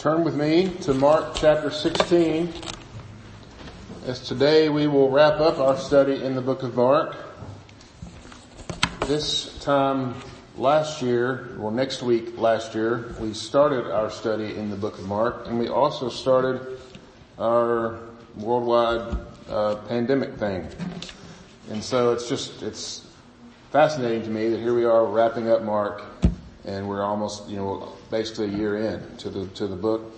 Turn with me to Mark chapter 16 as today we will wrap up our study in the book of Mark. This time last year, or next week last year, we started our study in the book of Mark and we also started our worldwide uh, pandemic thing. And so it's just, it's fascinating to me that here we are wrapping up Mark and we're almost, you know, basically a year in to the, to the book.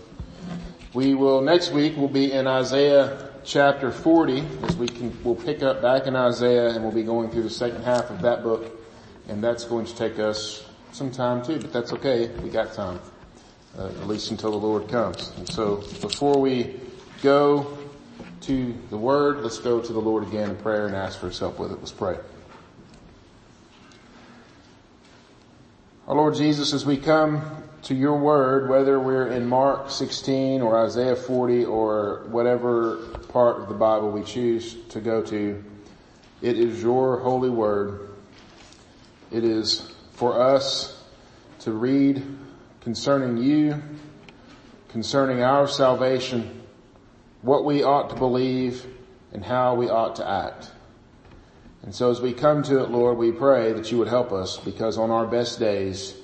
We will, next week we'll be in Isaiah chapter 40 as we can, we'll pick up back in Isaiah and we'll be going through the second half of that book and that's going to take us some time too, but that's okay. We got time. Uh, at least until the Lord comes. And so before we go to the word, let's go to the Lord again in prayer and ask for his help with it. Let's pray. Our Lord Jesus, as we come to your word, whether we're in Mark 16 or Isaiah 40 or whatever part of the Bible we choose to go to, it is your holy word. It is for us to read concerning you, concerning our salvation, what we ought to believe, and how we ought to act. And so as we come to it, Lord, we pray that you would help us because on our best days,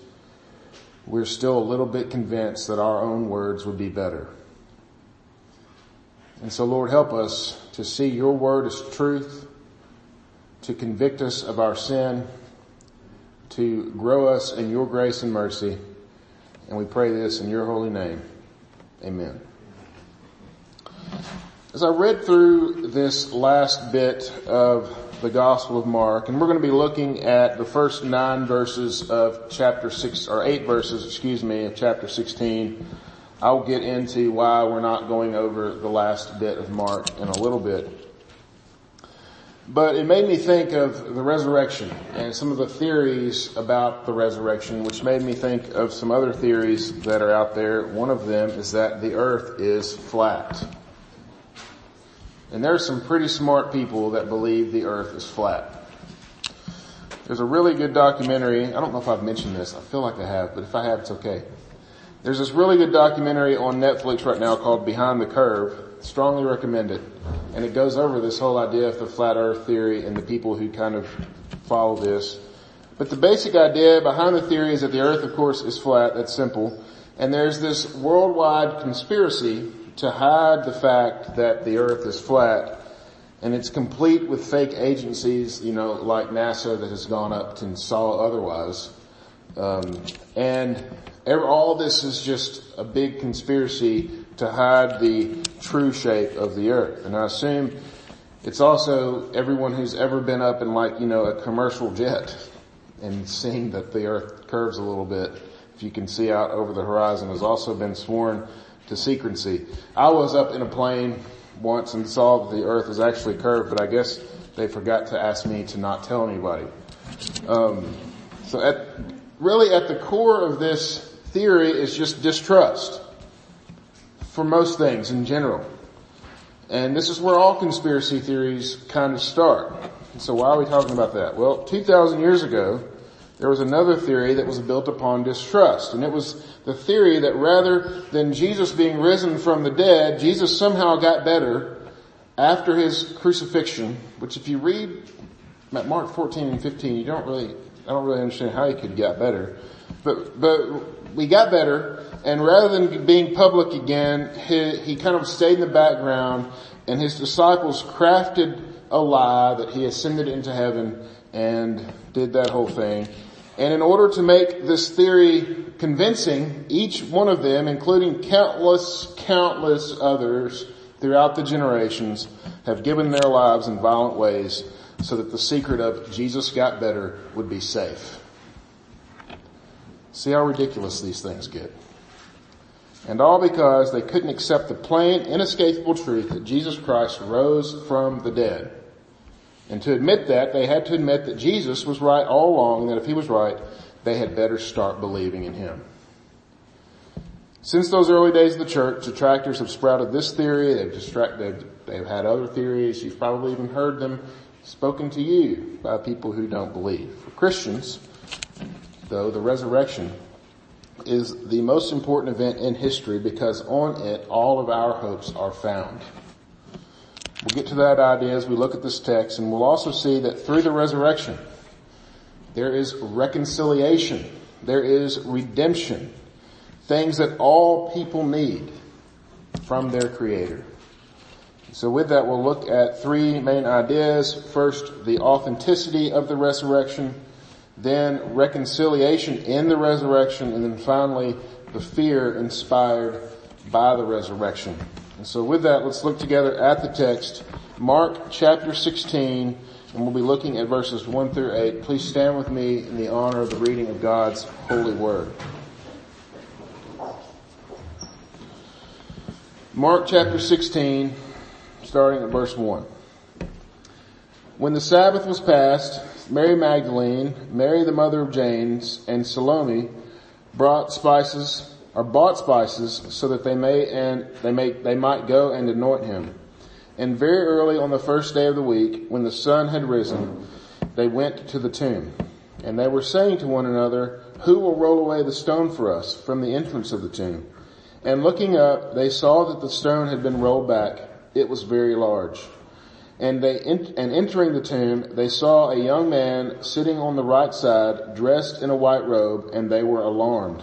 we're still a little bit convinced that our own words would be better. And so Lord, help us to see your word as truth, to convict us of our sin, to grow us in your grace and mercy. And we pray this in your holy name. Amen. As I read through this last bit of the Gospel of Mark, and we're going to be looking at the first nine verses of chapter six, or eight verses, excuse me, of chapter 16. I'll get into why we're not going over the last bit of Mark in a little bit. But it made me think of the resurrection and some of the theories about the resurrection, which made me think of some other theories that are out there. One of them is that the earth is flat. And there are some pretty smart people that believe the earth is flat. There's a really good documentary, I don't know if I've mentioned this, I feel like I have, but if I have, it's okay. There's this really good documentary on Netflix right now called Behind the Curve. Strongly recommend it. And it goes over this whole idea of the flat earth theory and the people who kind of follow this. But the basic idea behind the theory is that the earth of course is flat, that's simple. And there's this worldwide conspiracy to hide the fact that the earth is flat and it's complete with fake agencies, you know, like NASA that has gone up and saw otherwise. Um, and all this is just a big conspiracy to hide the true shape of the earth. And I assume it's also everyone who's ever been up in like, you know, a commercial jet and seen that the earth curves a little bit. If you can see out over the horizon has also been sworn to secrecy. I was up in a plane once and saw that the earth is actually curved, but I guess they forgot to ask me to not tell anybody. Um, so at, really at the core of this theory is just distrust for most things in general. And this is where all conspiracy theories kind of start. So why are we talking about that? Well, 2,000 years ago, there was another theory that was built upon distrust, and it was the theory that rather than Jesus being risen from the dead, Jesus somehow got better after his crucifixion, which if you read Mark 14 and 15, you don't really, I don't really understand how he could get better. But, but we got better, and rather than being public again, he, he kind of stayed in the background, and his disciples crafted a lie that he ascended into heaven and did that whole thing. And in order to make this theory convincing, each one of them, including countless, countless others throughout the generations, have given their lives in violent ways so that the secret of Jesus got better would be safe. See how ridiculous these things get. And all because they couldn't accept the plain, inescapable truth that Jesus Christ rose from the dead. And to admit that, they had to admit that Jesus was right all along, and that if he was right, they had better start believing in him. Since those early days of the church, detractors have sprouted this theory, they've, they've had other theories, you've probably even heard them spoken to you by people who don't believe. For Christians, though, the resurrection is the most important event in history because on it all of our hopes are found. We'll get to that idea as we look at this text and we'll also see that through the resurrection, there is reconciliation. There is redemption. Things that all people need from their creator. So with that, we'll look at three main ideas. First, the authenticity of the resurrection, then reconciliation in the resurrection, and then finally, the fear inspired by the resurrection. And so with that, let's look together at the text, Mark chapter 16, and we'll be looking at verses 1 through 8. Please stand with me in the honor of the reading of God's holy word. Mark chapter 16, starting at verse 1. When the Sabbath was past, Mary Magdalene, Mary the mother of James, and Salome brought spices or bought spices so that they may and they may they might go and anoint him. And very early on the first day of the week, when the sun had risen, they went to the tomb. And they were saying to one another, Who will roll away the stone for us from the entrance of the tomb? And looking up, they saw that the stone had been rolled back it was very large. And they, and entering the tomb, they saw a young man sitting on the right side, dressed in a white robe, and they were alarmed.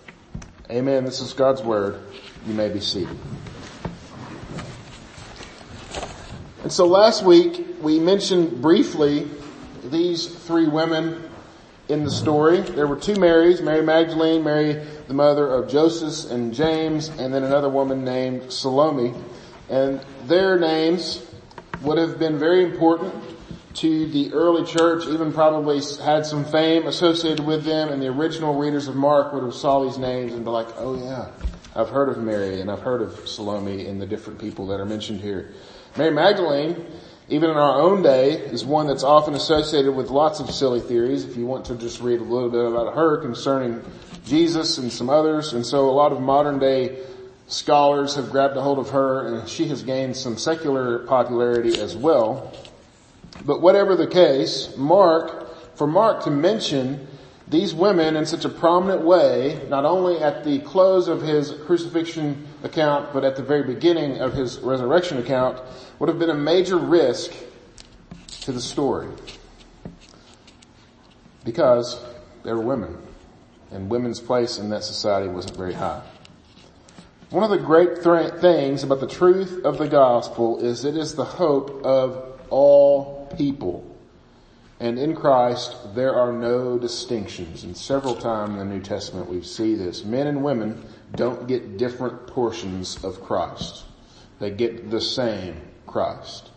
Amen. This is God's word. You may be seated. And so last week we mentioned briefly these three women in the story. There were two Marys, Mary Magdalene, Mary the mother of Joseph and James, and then another woman named Salome. And their names would have been very important to the early church, even probably had some fame associated with them, and the original readers of Mark would have saw these names and be like, oh yeah, I've heard of Mary and I've heard of Salome and the different people that are mentioned here. Mary Magdalene, even in our own day, is one that's often associated with lots of silly theories. If you want to just read a little bit about her concerning Jesus and some others. And so a lot of modern day scholars have grabbed a hold of her and she has gained some secular popularity as well. But whatever the case, Mark, for Mark to mention these women in such a prominent way, not only at the close of his crucifixion account, but at the very beginning of his resurrection account, would have been a major risk to the story. Because they were women and women's place in that society wasn't very high. One of the great th- things about the truth of the gospel is it is the hope of all people. And in Christ, there are no distinctions. And several times in the New Testament we see this. Men and women don't get different portions of Christ. They get the same Christ.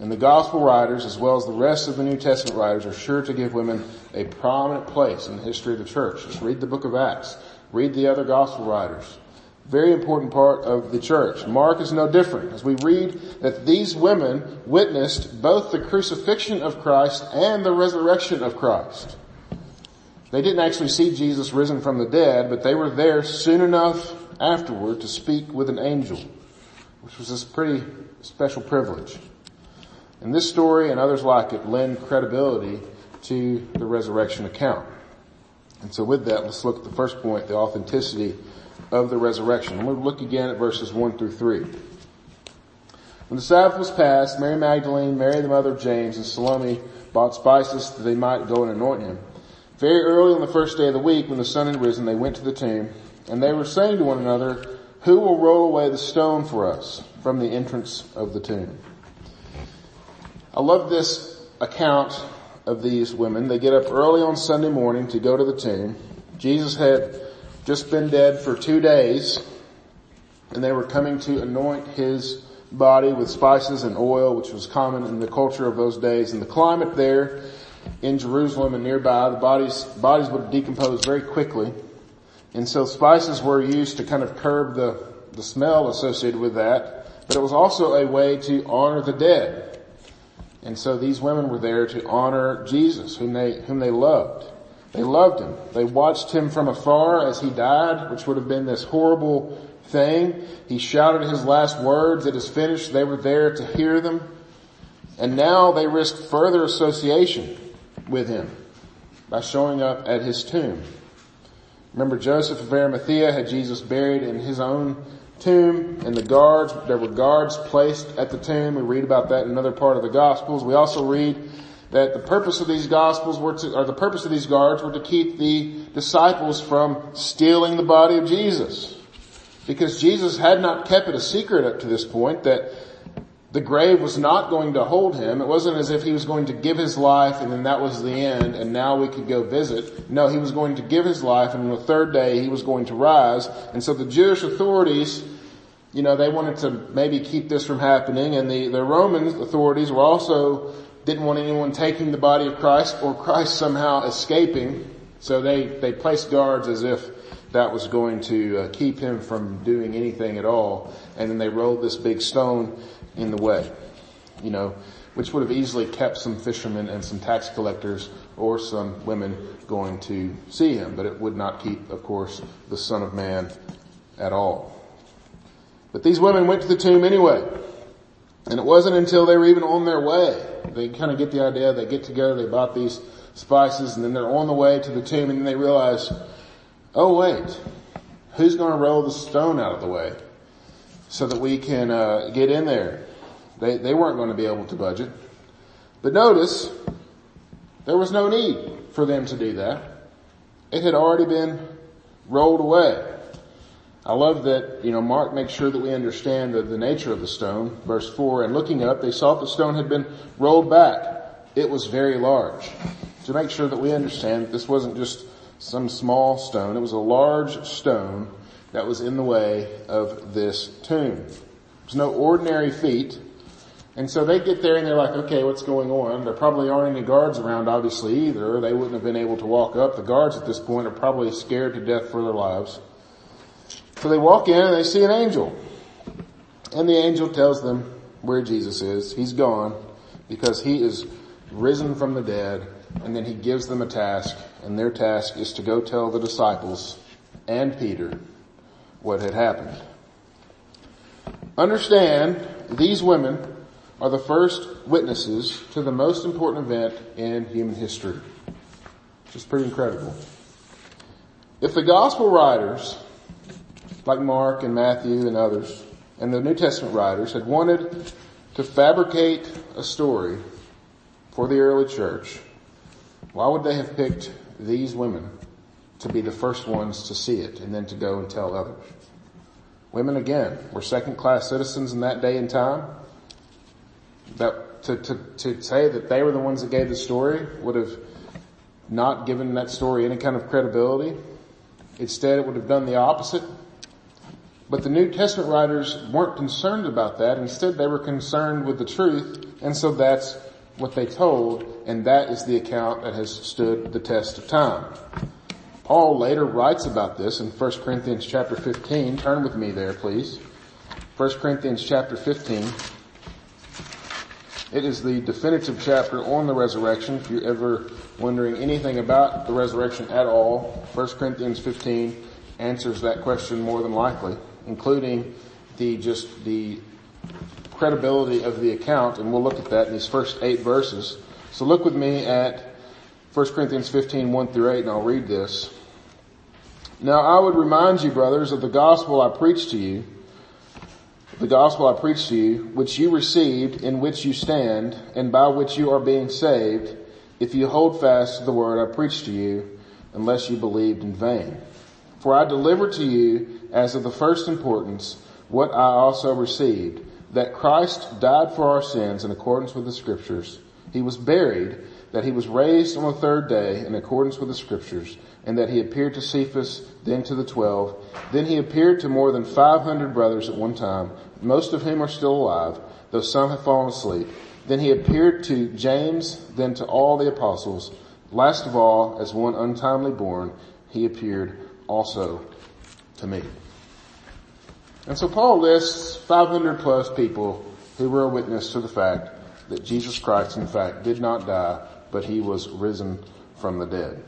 And the gospel writers, as well as the rest of the New Testament writers, are sure to give women a prominent place in the history of the church. Just read the book of Acts. Read the other gospel writers. Very important part of the church. Mark is no different. As we read that these women witnessed both the crucifixion of Christ and the resurrection of Christ. They didn't actually see Jesus risen from the dead, but they were there soon enough afterward to speak with an angel, which was this pretty special privilege. And this story and others like it lend credibility to the resurrection account. And so with that, let's look at the first point, the authenticity of the resurrection. I'm going to look again at verses 1 through 3. When the Sabbath was past, Mary Magdalene, Mary the mother of James, and Salome bought spices that they might go and anoint him. Very early on the first day of the week, when the sun had risen, they went to the tomb, and they were saying to one another, Who will roll away the stone for us from the entrance of the tomb? I love this account of these women. They get up early on Sunday morning to go to the tomb. Jesus had just been dead for two days and they were coming to anoint his body with spices and oil, which was common in the culture of those days. And the climate there in Jerusalem and nearby, the bodies, bodies would decompose very quickly. And so spices were used to kind of curb the, the smell associated with that, but it was also a way to honor the dead. And so these women were there to honor Jesus, whom they, whom they loved. They loved him. They watched him from afar as he died, which would have been this horrible thing. He shouted his last words, it is finished. They were there to hear them. And now they risk further association with him by showing up at his tomb. Remember Joseph of Arimathea had Jesus buried in his own tomb and the guards, there were guards placed at the tomb. We read about that in another part of the Gospels. We also read that the purpose of these Gospels were to, or the purpose of these guards were to keep the disciples from stealing the body of Jesus. Because Jesus had not kept it a secret up to this point that the grave was not going to hold him. It wasn't as if he was going to give his life and then that was the end and now we could go visit. No, he was going to give his life and on the third day he was going to rise. And so the Jewish authorities, you know, they wanted to maybe keep this from happening and the, the Roman authorities were also didn't want anyone taking the body of Christ or Christ somehow escaping. So they, they placed guards as if that was going to uh, keep him from doing anything at all. And then they rolled this big stone in the way, you know, which would have easily kept some fishermen and some tax collectors or some women going to see him, but it would not keep, of course, the son of man at all. But these women went to the tomb anyway. And it wasn't until they were even on their way. They kind of get the idea, they get together, they bought these spices, and then they're on the way to the tomb, and then they realize, oh wait, who's going to roll the stone out of the way? so that we can uh, get in there. They, they weren't going to be able to budget. But notice, there was no need for them to do that. It had already been rolled away. I love that, you know, Mark makes sure that we understand the, the nature of the stone. Verse 4, and looking up, they saw the stone had been rolled back. It was very large. To make sure that we understand that this wasn't just some small stone, it was a large stone that was in the way of this tomb. There's no ordinary feat. And so they get there and they're like, okay, what's going on? There probably aren't any guards around obviously either. They wouldn't have been able to walk up. The guards at this point are probably scared to death for their lives. So they walk in and they see an angel. And the angel tells them where Jesus is. He's gone because he is risen from the dead and then he gives them a task and their task is to go tell the disciples and Peter what had happened. Understand, these women are the first witnesses to the most important event in human history. Which is pretty incredible. If the gospel writers, like Mark and Matthew and others, and the New Testament writers had wanted to fabricate a story for the early church, why would they have picked these women to be the first ones to see it and then to go and tell others. Women again were second class citizens in that day and time. That to, to, to say that they were the ones that gave the story would have not given that story any kind of credibility. Instead it would have done the opposite. But the New Testament writers weren't concerned about that. Instead they were concerned with the truth and so that's what they told and that is the account that has stood the test of time. Paul later writes about this in 1 Corinthians chapter 15. Turn with me there, please. 1 Corinthians chapter 15. It is the definitive chapter on the resurrection. If you're ever wondering anything about the resurrection at all, 1 Corinthians 15 answers that question more than likely, including the just the credibility of the account, and we'll look at that in these first eight verses. So look with me at 1 Corinthians 15, 1 through 8, and I'll read this. Now I would remind you, brothers, of the gospel I preached to you, the gospel I preached to you, which you received, in which you stand, and by which you are being saved, if you hold fast to the word I preached to you, unless you believed in vain. For I delivered to you, as of the first importance, what I also received, that Christ died for our sins in accordance with the scriptures. He was buried, that he was raised on the third day in accordance with the scriptures, and that he appeared to Cephas, then to the twelve. Then he appeared to more than 500 brothers at one time, most of whom are still alive, though some have fallen asleep. Then he appeared to James, then to all the apostles. Last of all, as one untimely born, he appeared also to me. And so Paul lists 500 plus people who were a witness to the fact that Jesus Christ in fact did not die, but he was risen from the dead.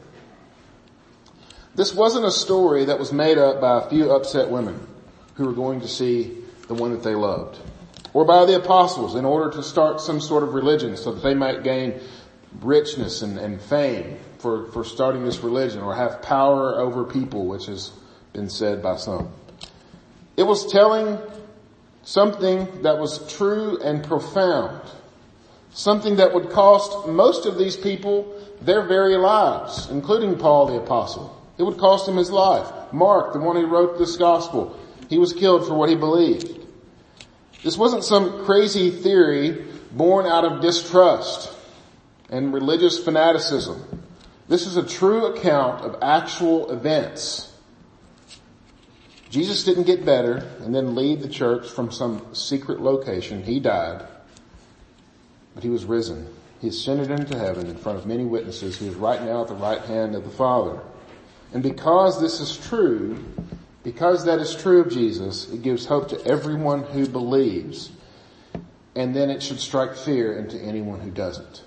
This wasn't a story that was made up by a few upset women who were going to see the one that they loved. Or by the apostles in order to start some sort of religion so that they might gain richness and, and fame for, for starting this religion or have power over people, which has been said by some. It was telling something that was true and profound. Something that would cost most of these people their very lives, including Paul the apostle. It would cost him his life. Mark, the one who wrote this gospel, he was killed for what he believed. This wasn't some crazy theory born out of distrust and religious fanaticism. This is a true account of actual events. Jesus didn't get better and then lead the church from some secret location. He died, but he was risen. He ascended into heaven in front of many witnesses. He is right now at the right hand of the Father. And because this is true, because that is true of Jesus, it gives hope to everyone who believes. And then it should strike fear into anyone who doesn't.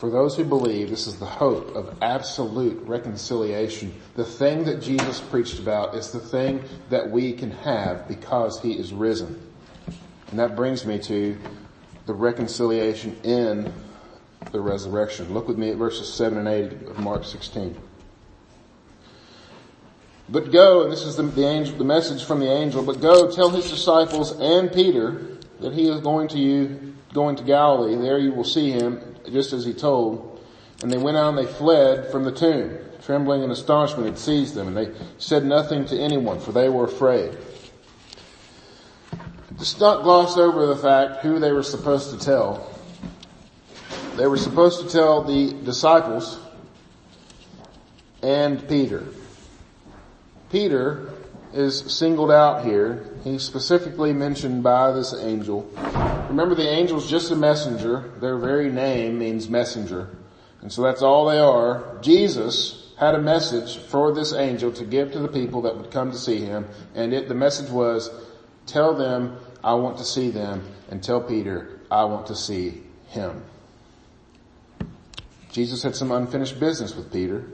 For those who believe, this is the hope of absolute reconciliation. The thing that Jesus preached about is the thing that we can have because he is risen. And that brings me to the reconciliation in the resurrection. Look with me at verses 7 and 8 of Mark 16. But go, and this is the, the, angel, the message from the angel, but go tell his disciples and Peter that he is going to you, going to Galilee. There you will see him, just as he told. And they went out and they fled from the tomb. Trembling and astonishment had seized them, and they said nothing to anyone, for they were afraid. Just not gloss over the fact who they were supposed to tell. They were supposed to tell the disciples and Peter. Peter is singled out here. He's specifically mentioned by this angel. Remember the angel's just a messenger. Their very name means messenger. And so that's all they are. Jesus had a message for this angel to give to the people that would come to see him. And it, the message was, tell them I want to see them and tell Peter I want to see him. Jesus had some unfinished business with Peter.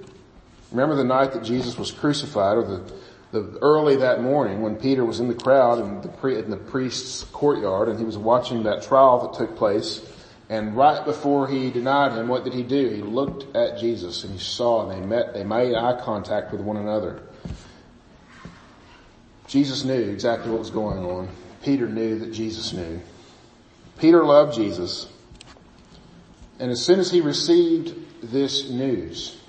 Remember the night that Jesus was crucified or the, the early that morning when Peter was in the crowd in the, pre, in the priest's courtyard and he was watching that trial that took place. And right before he denied him, what did he do? He looked at Jesus and he saw and they met, they made eye contact with one another. Jesus knew exactly what was going on. Peter knew that Jesus knew. Peter loved Jesus. And as soon as he received this news,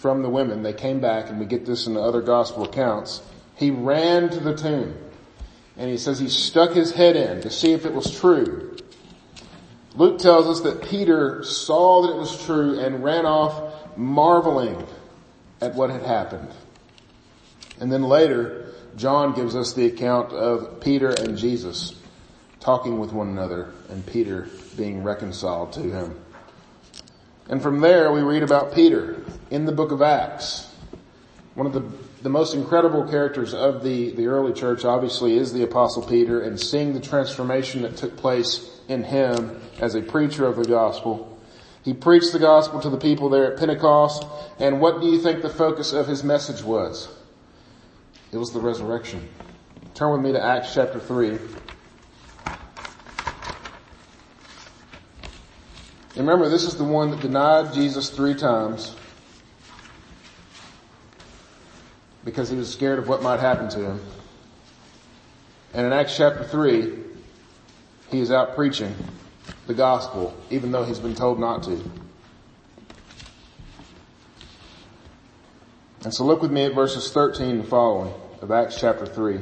from the women. They came back and we get this in the other gospel accounts. He ran to the tomb and he says he stuck his head in to see if it was true. Luke tells us that Peter saw that it was true and ran off marveling at what had happened. And then later, John gives us the account of Peter and Jesus talking with one another and Peter being reconciled to him. And from there we read about Peter in the book of Acts. One of the, the most incredible characters of the, the early church obviously is the apostle Peter and seeing the transformation that took place in him as a preacher of the gospel. He preached the gospel to the people there at Pentecost and what do you think the focus of his message was? It was the resurrection. Turn with me to Acts chapter 3. Remember, this is the one that denied Jesus three times because he was scared of what might happen to him. And in Acts chapter 3, he is out preaching the gospel, even though he's been told not to. And so look with me at verses 13 and following of Acts chapter 3.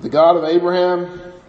The God of Abraham,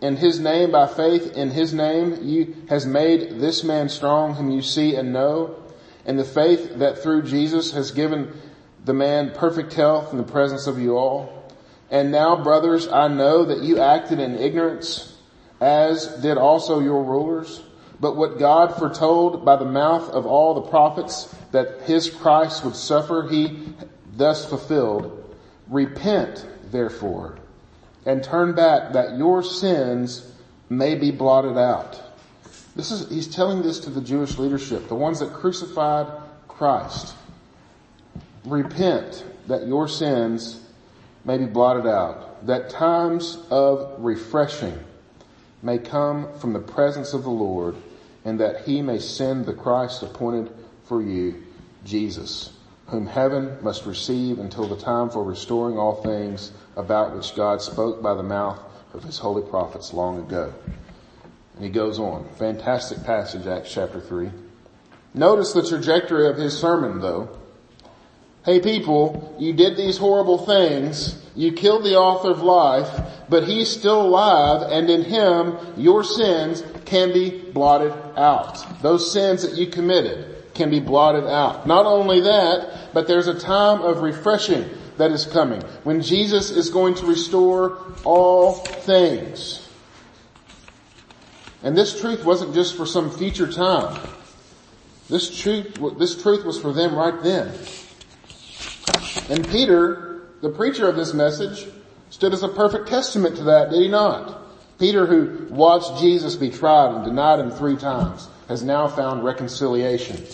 In his name, by faith in his name, you has made this man strong whom you see and know. And the faith that through Jesus has given the man perfect health in the presence of you all. And now, brothers, I know that you acted in ignorance, as did also your rulers. But what God foretold by the mouth of all the prophets that his Christ would suffer, he thus fulfilled. Repent, therefore, and turn back that your sins may be blotted out. This is, he's telling this to the Jewish leadership, the ones that crucified Christ. Repent that your sins may be blotted out, that times of refreshing may come from the presence of the Lord, and that he may send the Christ appointed for you, Jesus, whom heaven must receive until the time for restoring all things about which God spoke by the mouth of his holy prophets long ago. And he goes on. Fantastic passage, Acts chapter 3. Notice the trajectory of his sermon though. Hey people, you did these horrible things. You killed the author of life, but he's still alive and in him your sins can be blotted out. Those sins that you committed can be blotted out. Not only that, but there's a time of refreshing that is coming when Jesus is going to restore all things. And this truth wasn't just for some future time. This truth, this truth was for them right then. And Peter, the preacher of this message, stood as a perfect testament to that, did he not? Peter who watched Jesus be tried and denied him three times has now found reconciliation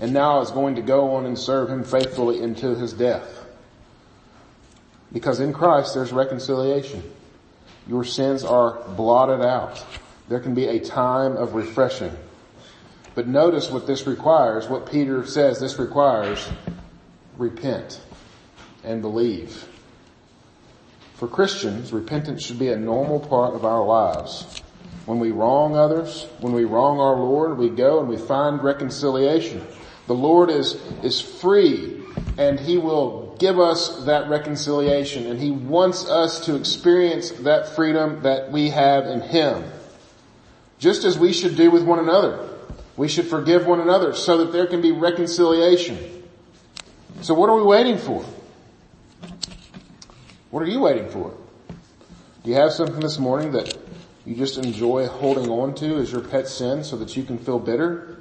and now is going to go on and serve him faithfully until his death. Because in Christ there's reconciliation. Your sins are blotted out. There can be a time of refreshing. But notice what this requires, what Peter says this requires, repent and believe. For Christians, repentance should be a normal part of our lives. When we wrong others, when we wrong our Lord, we go and we find reconciliation. The Lord is, is free and He will give us that reconciliation and He wants us to experience that freedom that we have in Him. Just as we should do with one another. We should forgive one another so that there can be reconciliation. So what are we waiting for? What are you waiting for? Do you have something this morning that you just enjoy holding on to as your pet sin so that you can feel bitter?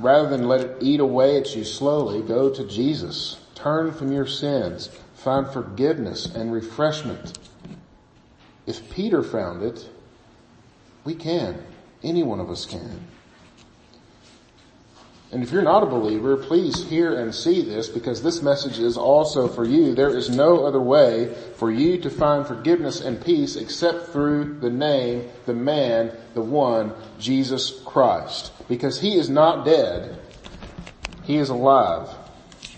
Rather than let it eat away at you slowly, go to Jesus. Turn from your sins. Find forgiveness and refreshment. If Peter found it, we can. Any one of us can. And if you're not a believer, please hear and see this because this message is also for you. There is no other way for you to find forgiveness and peace except through the name, the man, the one, Jesus Christ. Because he is not dead. He is alive.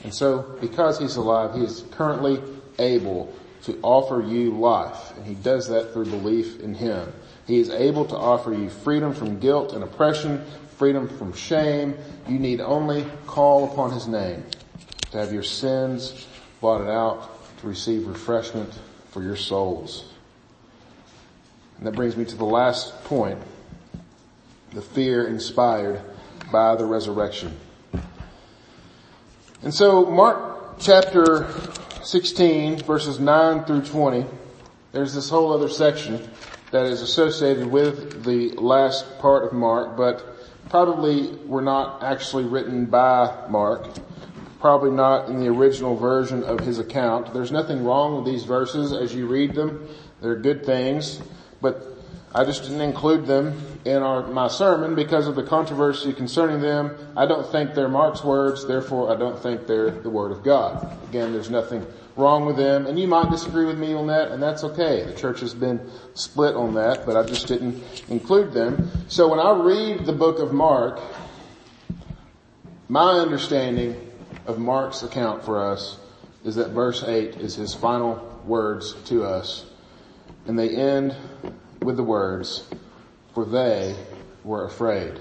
And so because he's alive, he is currently able to offer you life. And he does that through belief in him. He is able to offer you freedom from guilt and oppression, freedom from shame. You need only call upon his name to have your sins blotted out, to receive refreshment for your souls. And that brings me to the last point, the fear inspired by the resurrection. And so Mark chapter 16 verses 9 through 20, there's this whole other section that is associated with the last part of Mark, but probably were not actually written by Mark, probably not in the original version of his account. There's nothing wrong with these verses as you read them. They're good things, but I just didn't include them in our, my sermon because of the controversy concerning them. I don't think they're Mark's words, therefore I don't think they're the word of God. Again, there's nothing wrong with them, and you might disagree with me on that, and that's okay. The church has been split on that, but I just didn't include them. So when I read the book of Mark, my understanding of Mark's account for us is that verse 8 is his final words to us, and they end with the words, for they were afraid.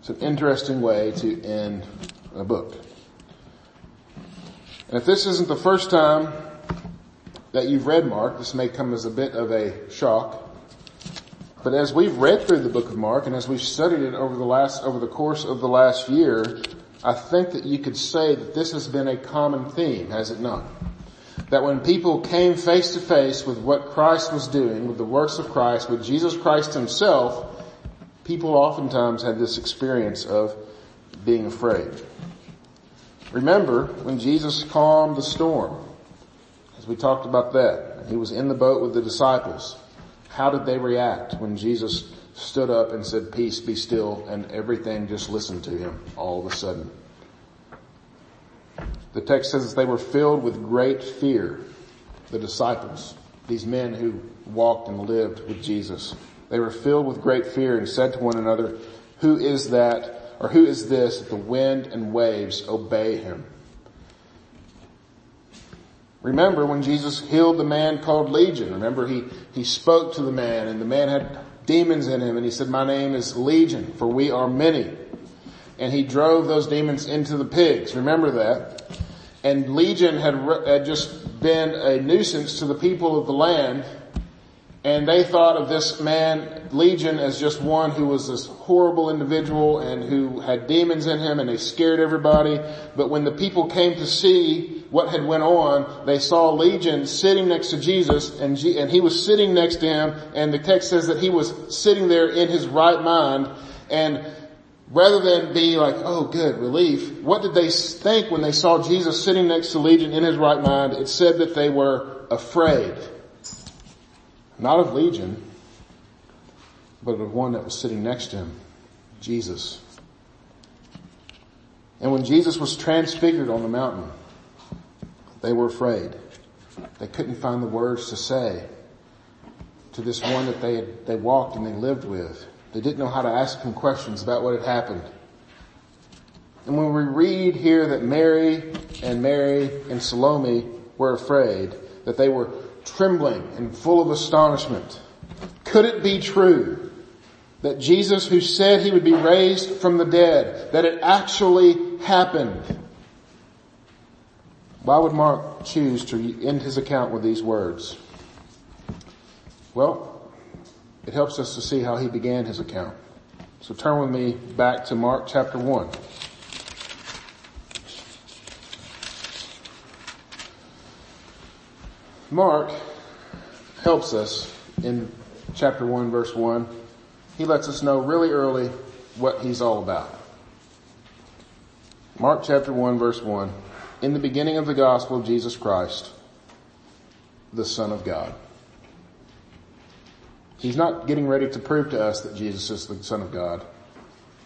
It's an interesting way to end a book. And if this isn't the first time that you've read Mark, this may come as a bit of a shock. But as we've read through the book of Mark and as we've studied it over the last, over the course of the last year, I think that you could say that this has been a common theme, has it not? That when people came face to face with what Christ was doing, with the works of Christ, with Jesus Christ himself, people oftentimes had this experience of being afraid. Remember when Jesus calmed the storm, as we talked about that, he was in the boat with the disciples. How did they react when Jesus stood up and said, peace be still, and everything just listened to him all of a sudden? The text says they were filled with great fear, the disciples, these men who walked and lived with Jesus. They were filled with great fear and said to one another, who is that, or who is this that the wind and waves obey him? Remember when Jesus healed the man called Legion. Remember he, he spoke to the man and the man had demons in him and he said, my name is Legion for we are many. And he drove those demons into the pigs. Remember that. And Legion had, had just been a nuisance to the people of the land and they thought of this man, Legion, as just one who was this horrible individual and who had demons in him and they scared everybody. But when the people came to see what had went on, they saw Legion sitting next to Jesus and, G- and he was sitting next to him and the text says that he was sitting there in his right mind and rather than be like, oh good, relief, what did they think when they saw Jesus sitting next to Legion in his right mind? It said that they were afraid. Not of Legion, but of one that was sitting next to him, Jesus. And when Jesus was transfigured on the mountain, they were afraid. They couldn't find the words to say to this one that they had, they walked and they lived with. They didn't know how to ask him questions about what had happened. And when we read here that Mary and Mary and Salome were afraid, that they were trembling and full of astonishment. Could it be true that Jesus who said he would be raised from the dead, that it actually happened? Why would Mark choose to end his account with these words? Well, it helps us to see how he began his account. So turn with me back to Mark chapter 1. Mark helps us in chapter 1 verse 1. He lets us know really early what he's all about. Mark chapter 1 verse 1. In the beginning of the gospel of Jesus Christ, the Son of God. He's not getting ready to prove to us that Jesus is the Son of God.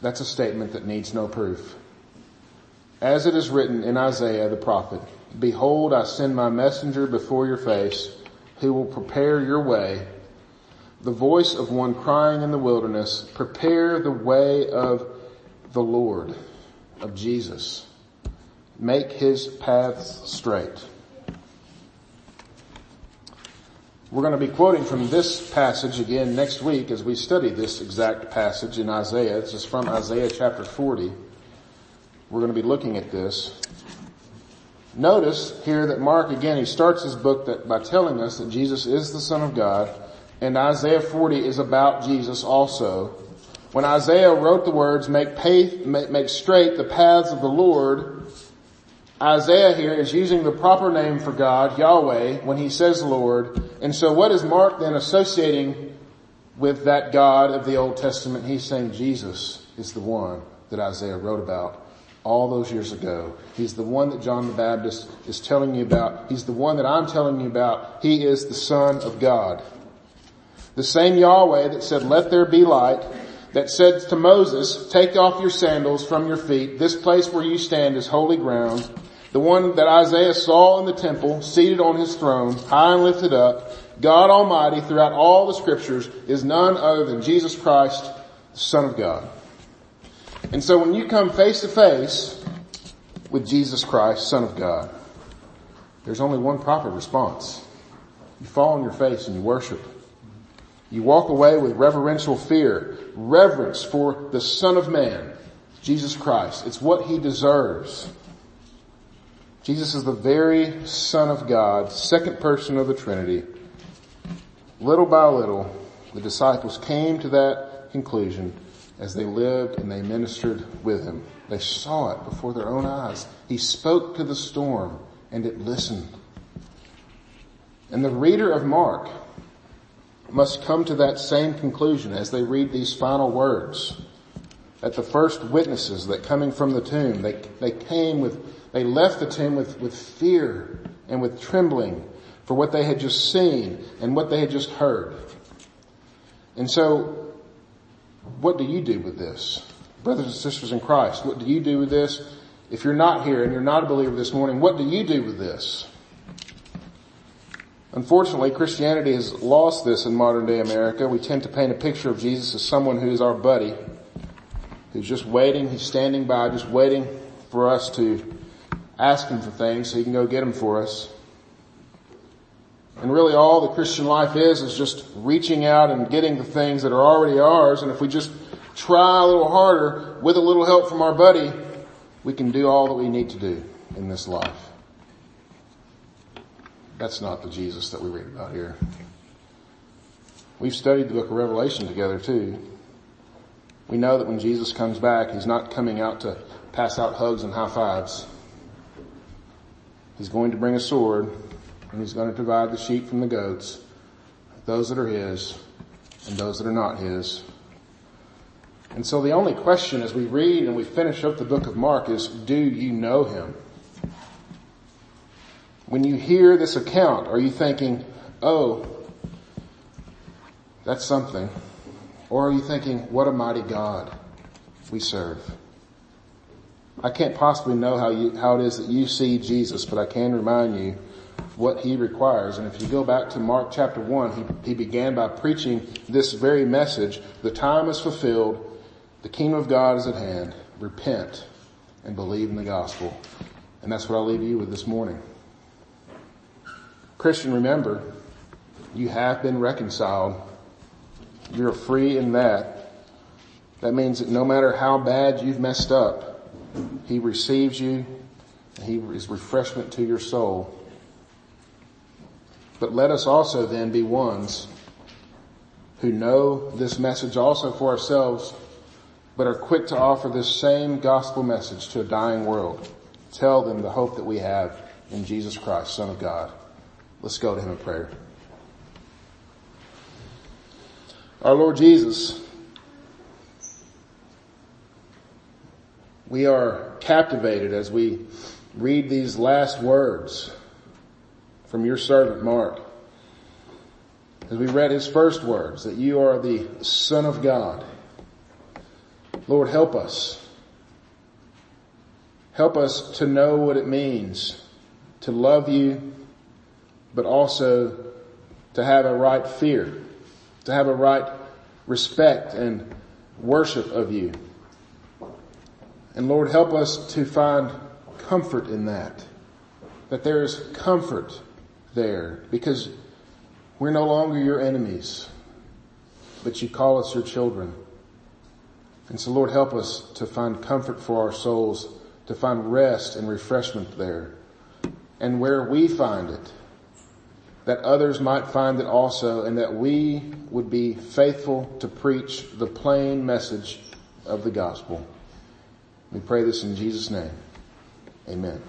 That's a statement that needs no proof. As it is written in Isaiah the prophet, Behold, I send my messenger before your face who will prepare your way. The voice of one crying in the wilderness, prepare the way of the Lord, of Jesus. Make his paths straight. We're going to be quoting from this passage again next week as we study this exact passage in Isaiah. This is from Isaiah chapter 40. We're going to be looking at this. Notice here that Mark again, he starts his book that, by telling us that Jesus is the Son of God, and Isaiah 40 is about Jesus also. When Isaiah wrote the words, make, pay, make, make straight the paths of the Lord, Isaiah here is using the proper name for God, Yahweh, when he says Lord. And so what is Mark then associating with that God of the Old Testament? He's saying Jesus is the one that Isaiah wrote about all those years ago. He's the one that John the Baptist is telling you about. He's the one that I'm telling you about. He is the Son of God. The same Yahweh that said, let there be light, that said to Moses, take off your sandals from your feet. This place where you stand is holy ground. The one that Isaiah saw in the temple, seated on his throne, high and lifted up, God Almighty throughout all the scriptures is none other than Jesus Christ, the Son of God. And so when you come face to face with Jesus Christ, Son of God, there's only one proper response. You fall on your face and you worship. You walk away with reverential fear, reverence for the Son of Man, Jesus Christ. It's what he deserves. Jesus is the very Son of God, second person of the Trinity. Little by little, the disciples came to that conclusion as they lived and they ministered with him. They saw it before their own eyes. He spoke to the storm and it listened. And the reader of Mark must come to that same conclusion as they read these final words. At the first witnesses that coming from the tomb, they, they came with, they left the tomb with, with fear and with trembling for what they had just seen and what they had just heard. And so, what do you do with this? Brothers and sisters in Christ, what do you do with this? If you're not here and you're not a believer this morning, what do you do with this? Unfortunately, Christianity has lost this in modern day America. We tend to paint a picture of Jesus as someone who is our buddy, who's just waiting, he's standing by, just waiting for us to ask him for things so he can go get them for us. And really all the Christian life is, is just reaching out and getting the things that are already ours. And if we just try a little harder with a little help from our buddy, we can do all that we need to do in this life. That's not the Jesus that we read about here. We've studied the book of Revelation together too. We know that when Jesus comes back, He's not coming out to pass out hugs and high fives. He's going to bring a sword and He's going to divide the sheep from the goats, those that are His and those that are not His. And so the only question as we read and we finish up the book of Mark is, do you know Him? When you hear this account, are you thinking, oh, that's something? Or are you thinking, what a mighty God we serve? I can't possibly know how you, how it is that you see Jesus, but I can remind you what he requires. And if you go back to Mark chapter one, he, he began by preaching this very message. The time is fulfilled. The kingdom of God is at hand. Repent and believe in the gospel. And that's what I'll leave you with this morning. Christian, remember, you have been reconciled. You're free in that. That means that no matter how bad you've messed up, He receives you. He is refreshment to your soul. But let us also then be ones who know this message also for ourselves, but are quick to offer this same gospel message to a dying world. Tell them the hope that we have in Jesus Christ, Son of God. Let's go to him in prayer. Our Lord Jesus, we are captivated as we read these last words from your servant Mark. As we read his first words, that you are the Son of God. Lord, help us. Help us to know what it means to love you but also to have a right fear, to have a right respect and worship of you. And Lord, help us to find comfort in that, that there is comfort there because we're no longer your enemies, but you call us your children. And so Lord, help us to find comfort for our souls, to find rest and refreshment there. And where we find it, that others might find it also and that we would be faithful to preach the plain message of the gospel. We pray this in Jesus' name. Amen.